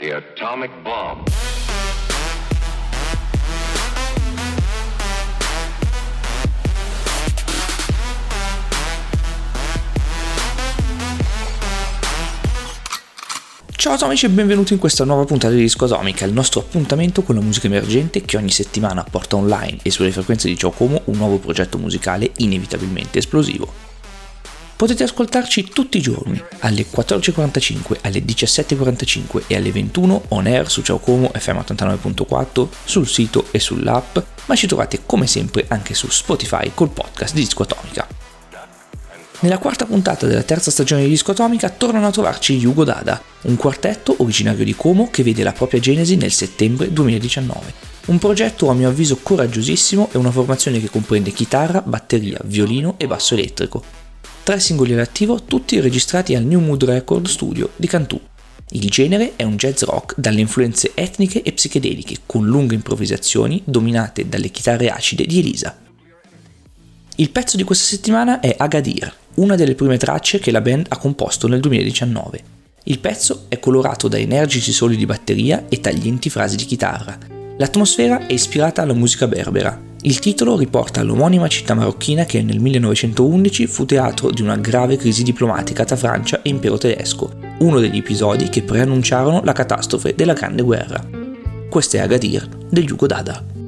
The atomic bomb. Ciao amici e benvenuti in questa nuova puntata di Disco Atomica, il nostro appuntamento con la musica emergente che ogni settimana porta online e sulle frequenze di Ciao Como un nuovo progetto musicale inevitabilmente esplosivo. Potete ascoltarci tutti i giorni alle 14.45, alle 17.45 e alle 21 on air su Ciao Como FM 89.4, sul sito e sull'app, ma ci trovate come sempre anche su Spotify col podcast di Disco Atomica. Nella quarta puntata della terza stagione di Disco Atomica tornano a trovarci Yugo Dada, un quartetto originario di Como che vede la propria genesi nel settembre 2019. Un progetto a mio avviso coraggiosissimo e una formazione che comprende chitarra, batteria, violino e basso elettrico. Tre singoli all'attivo, tutti registrati al New Mood Record Studio di Cantù. Il genere è un jazz rock dalle influenze etniche e psichedeliche, con lunghe improvvisazioni dominate dalle chitarre acide di Elisa. Il pezzo di questa settimana è Agadir, una delle prime tracce che la band ha composto nel 2019. Il pezzo è colorato da energici soli di batteria e taglienti frasi di chitarra. L'atmosfera è ispirata alla musica berbera. Il titolo riporta all'omonima città marocchina che nel 1911 fu teatro di una grave crisi diplomatica tra Francia e Impero tedesco, uno degli episodi che preannunciarono la catastrofe della Grande Guerra. Questo è Agadir del Yugo Dada.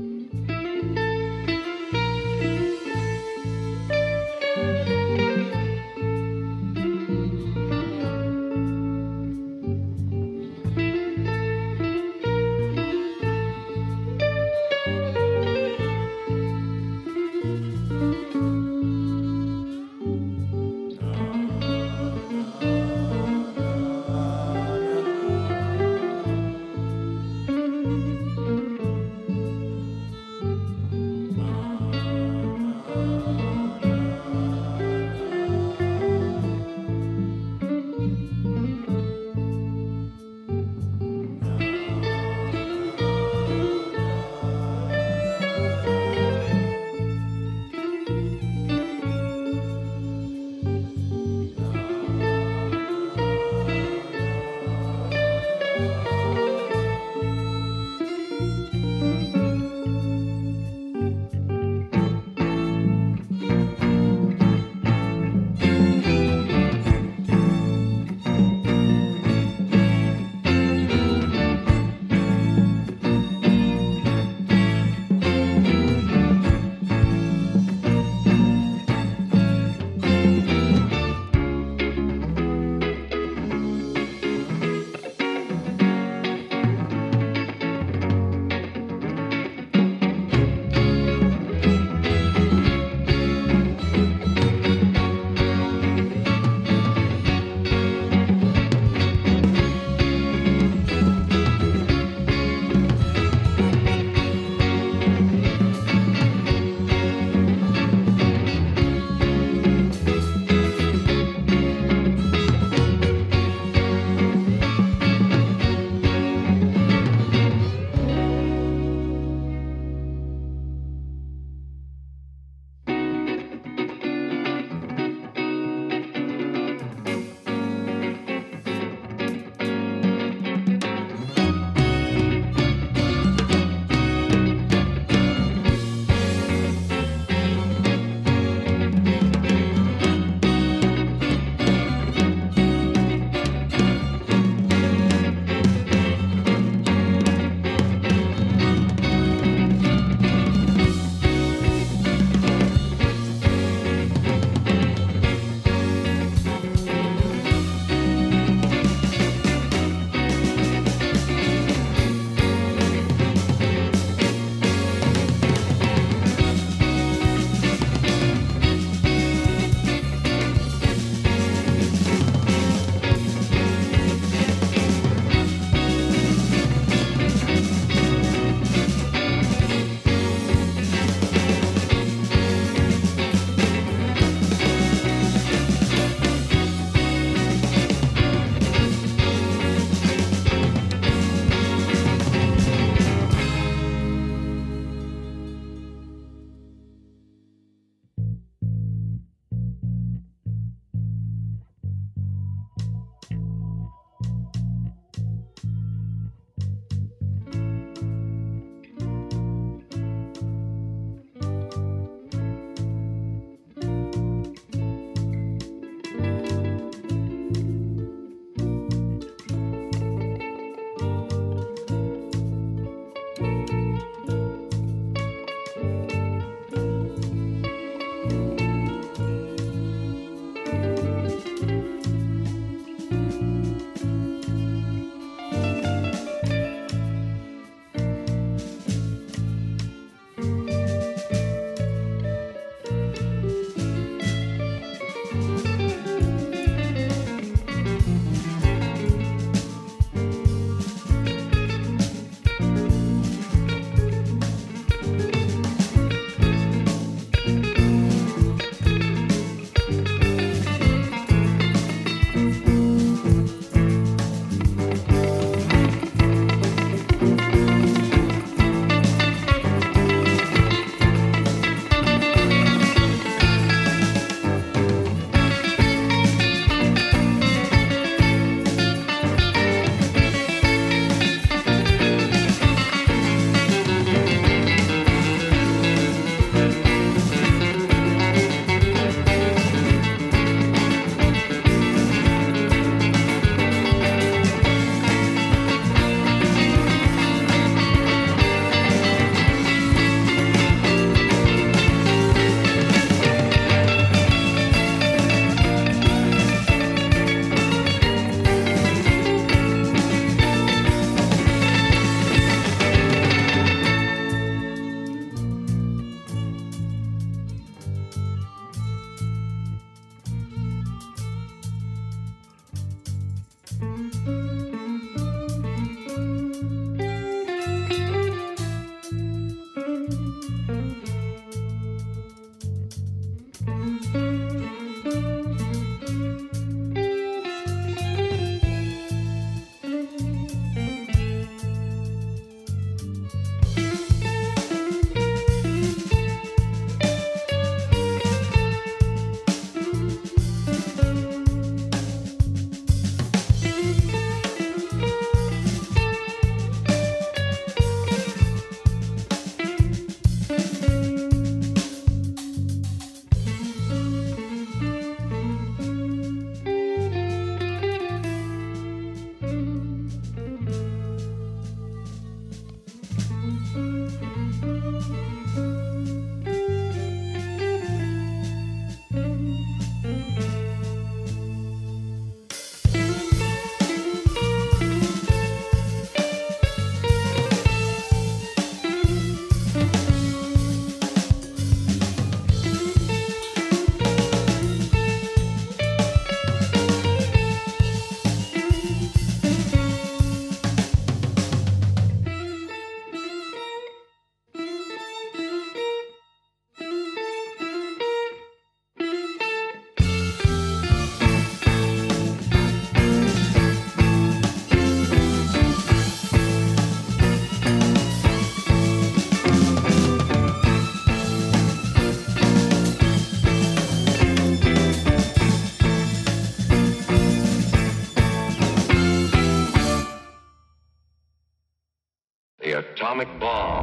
The atomic bomb.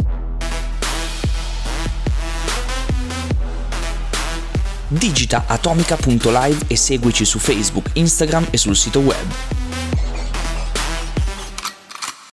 Digita atomica.live e seguici su Facebook, Instagram e sul sito web.